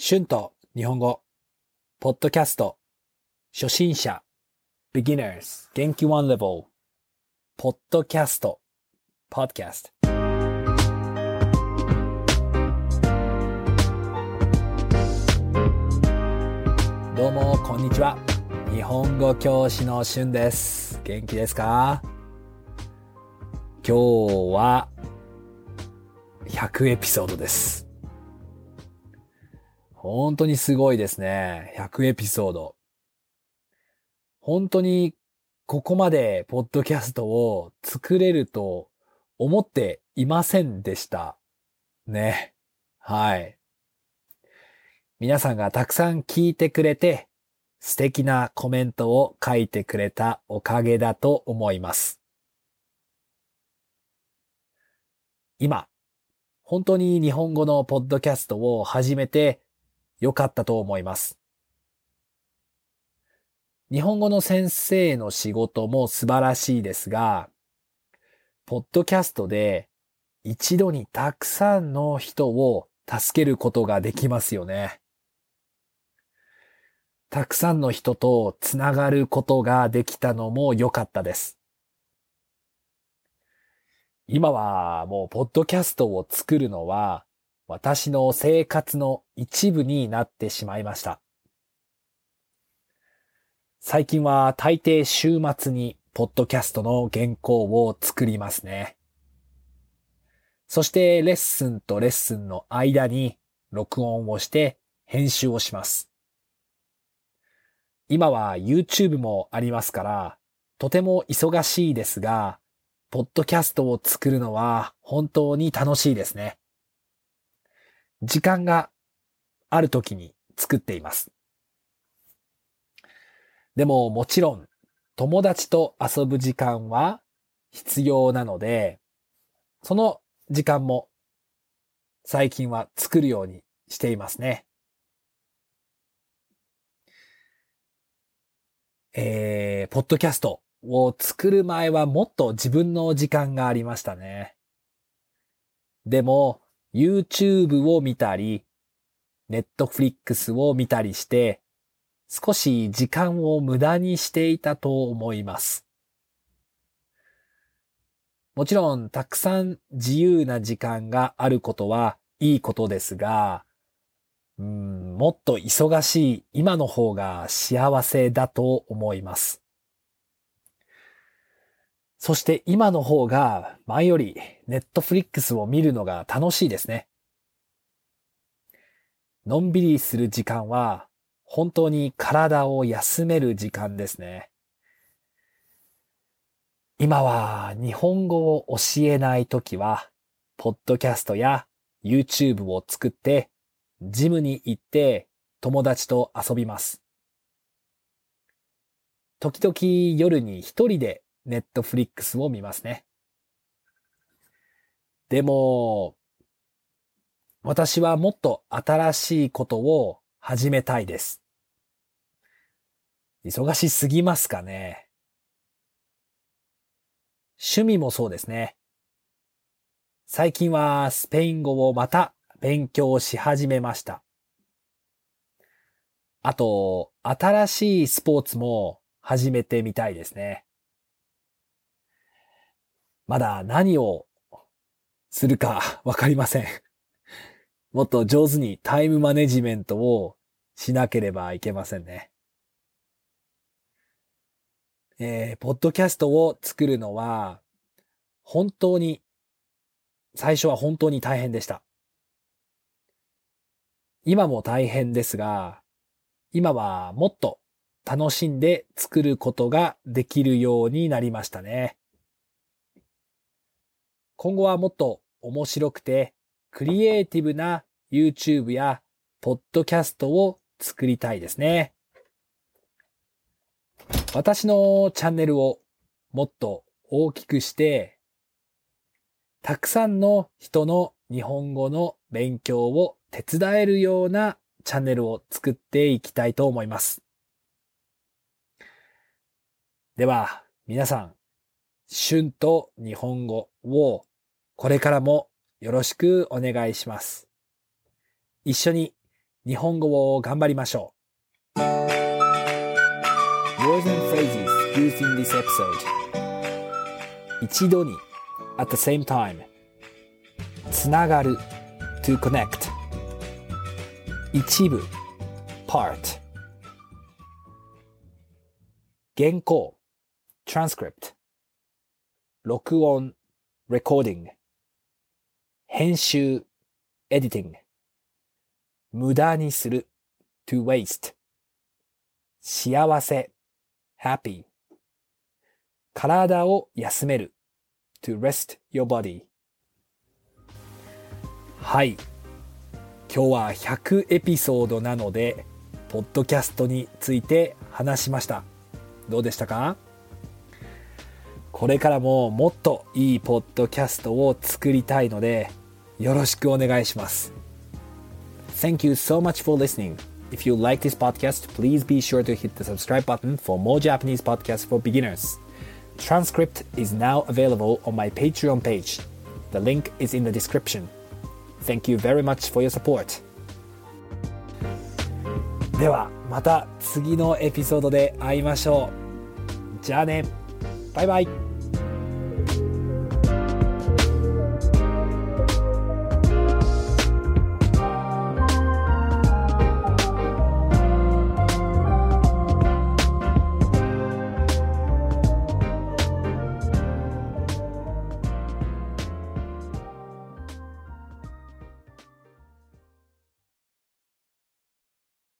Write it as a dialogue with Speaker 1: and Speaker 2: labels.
Speaker 1: 春と日本語、ポッドキャスト、初心者、beginners、元気 one level、ポッドキャスト、podcast。どうも、こんにちは。日本語教師の春です。元気ですか？今日は100エピソードです。本当にすごいですね。100エピソード。本当にここまでポッドキャストを作れると思っていませんでした。ね。はい。皆さんがたくさん聞いてくれて素敵なコメントを書いてくれたおかげだと思います。今、本当に日本語のポッドキャストを始めてよかったと思います。日本語の先生の仕事も素晴らしいですが、ポッドキャストで一度にたくさんの人を助けることができますよね。たくさんの人とつながることができたのも良かったです。今はもうポッドキャストを作るのは私の生活の一部になってしまいました。最近は大抵週末にポッドキャストの原稿を作りますね。そしてレッスンとレッスンの間に録音をして編集をします。今は YouTube もありますから、とても忙しいですが、ポッドキャストを作るのは本当に楽しいですね。時間がある時に作っています。でももちろん友達と遊ぶ時間は必要なので、その時間も最近は作るようにしていますね。えー、ポッドキャストを作る前はもっと自分の時間がありましたね。でも、YouTube を見たり、Netflix を見たりして、少し時間を無駄にしていたと思います。もちろん、たくさん自由な時間があることはいいことですが、うん、もっと忙しい今の方が幸せだと思います。そして今の方が前よりネットフリックスを見るのが楽しいですね。のんびりする時間は本当に体を休める時間ですね。今は日本語を教えないときは、ポッドキャストや YouTube を作って、ジムに行って友達と遊びます。時々夜に一人でネットフリックスを見ますね。でも、私はもっと新しいことを始めたいです。忙しすぎますかね。趣味もそうですね。最近はスペイン語をまた勉強し始めました。あと、新しいスポーツも始めてみたいですね。まだ何をするか わかりません。もっと上手にタイムマネジメントをしなければいけませんね。えー、ポッドキャストを作るのは本当に、最初は本当に大変でした。今も大変ですが、今はもっと楽しんで作ることができるようになりましたね。今後はもっと面白くてクリエイティブな YouTube やポッドキャストを作りたいですね。私のチャンネルをもっと大きくして、たくさんの人の日本語の勉強を手伝えるようなチャンネルを作っていきたいと思います。では、皆さん、春と日本語をこれからもよろしくお願いします。一緒に日本語を頑張りましょう。Words and phrases used in this episode 一度に at the same time つながる to connect 一部 part 原稿 transcript 録音 recording 編集 editing 無駄にする。to waste 幸せ。happy 体を休める。to rest your body はい。今日は100エピソードなのでポッドキャストについて話しました。どうでしたか？これからももっといいポッドキャストを作りたいのでよろしくお願いします Thank you so much for listening If you like this podcast, please be sure to hit the subscribe button for more Japanese podcasts for beginners. Transcript is now available on my Patreon page. The link is in the description. Thank you very much for your support. ではまた次のエピソードで会いましょう。じゃあね。バイバイ。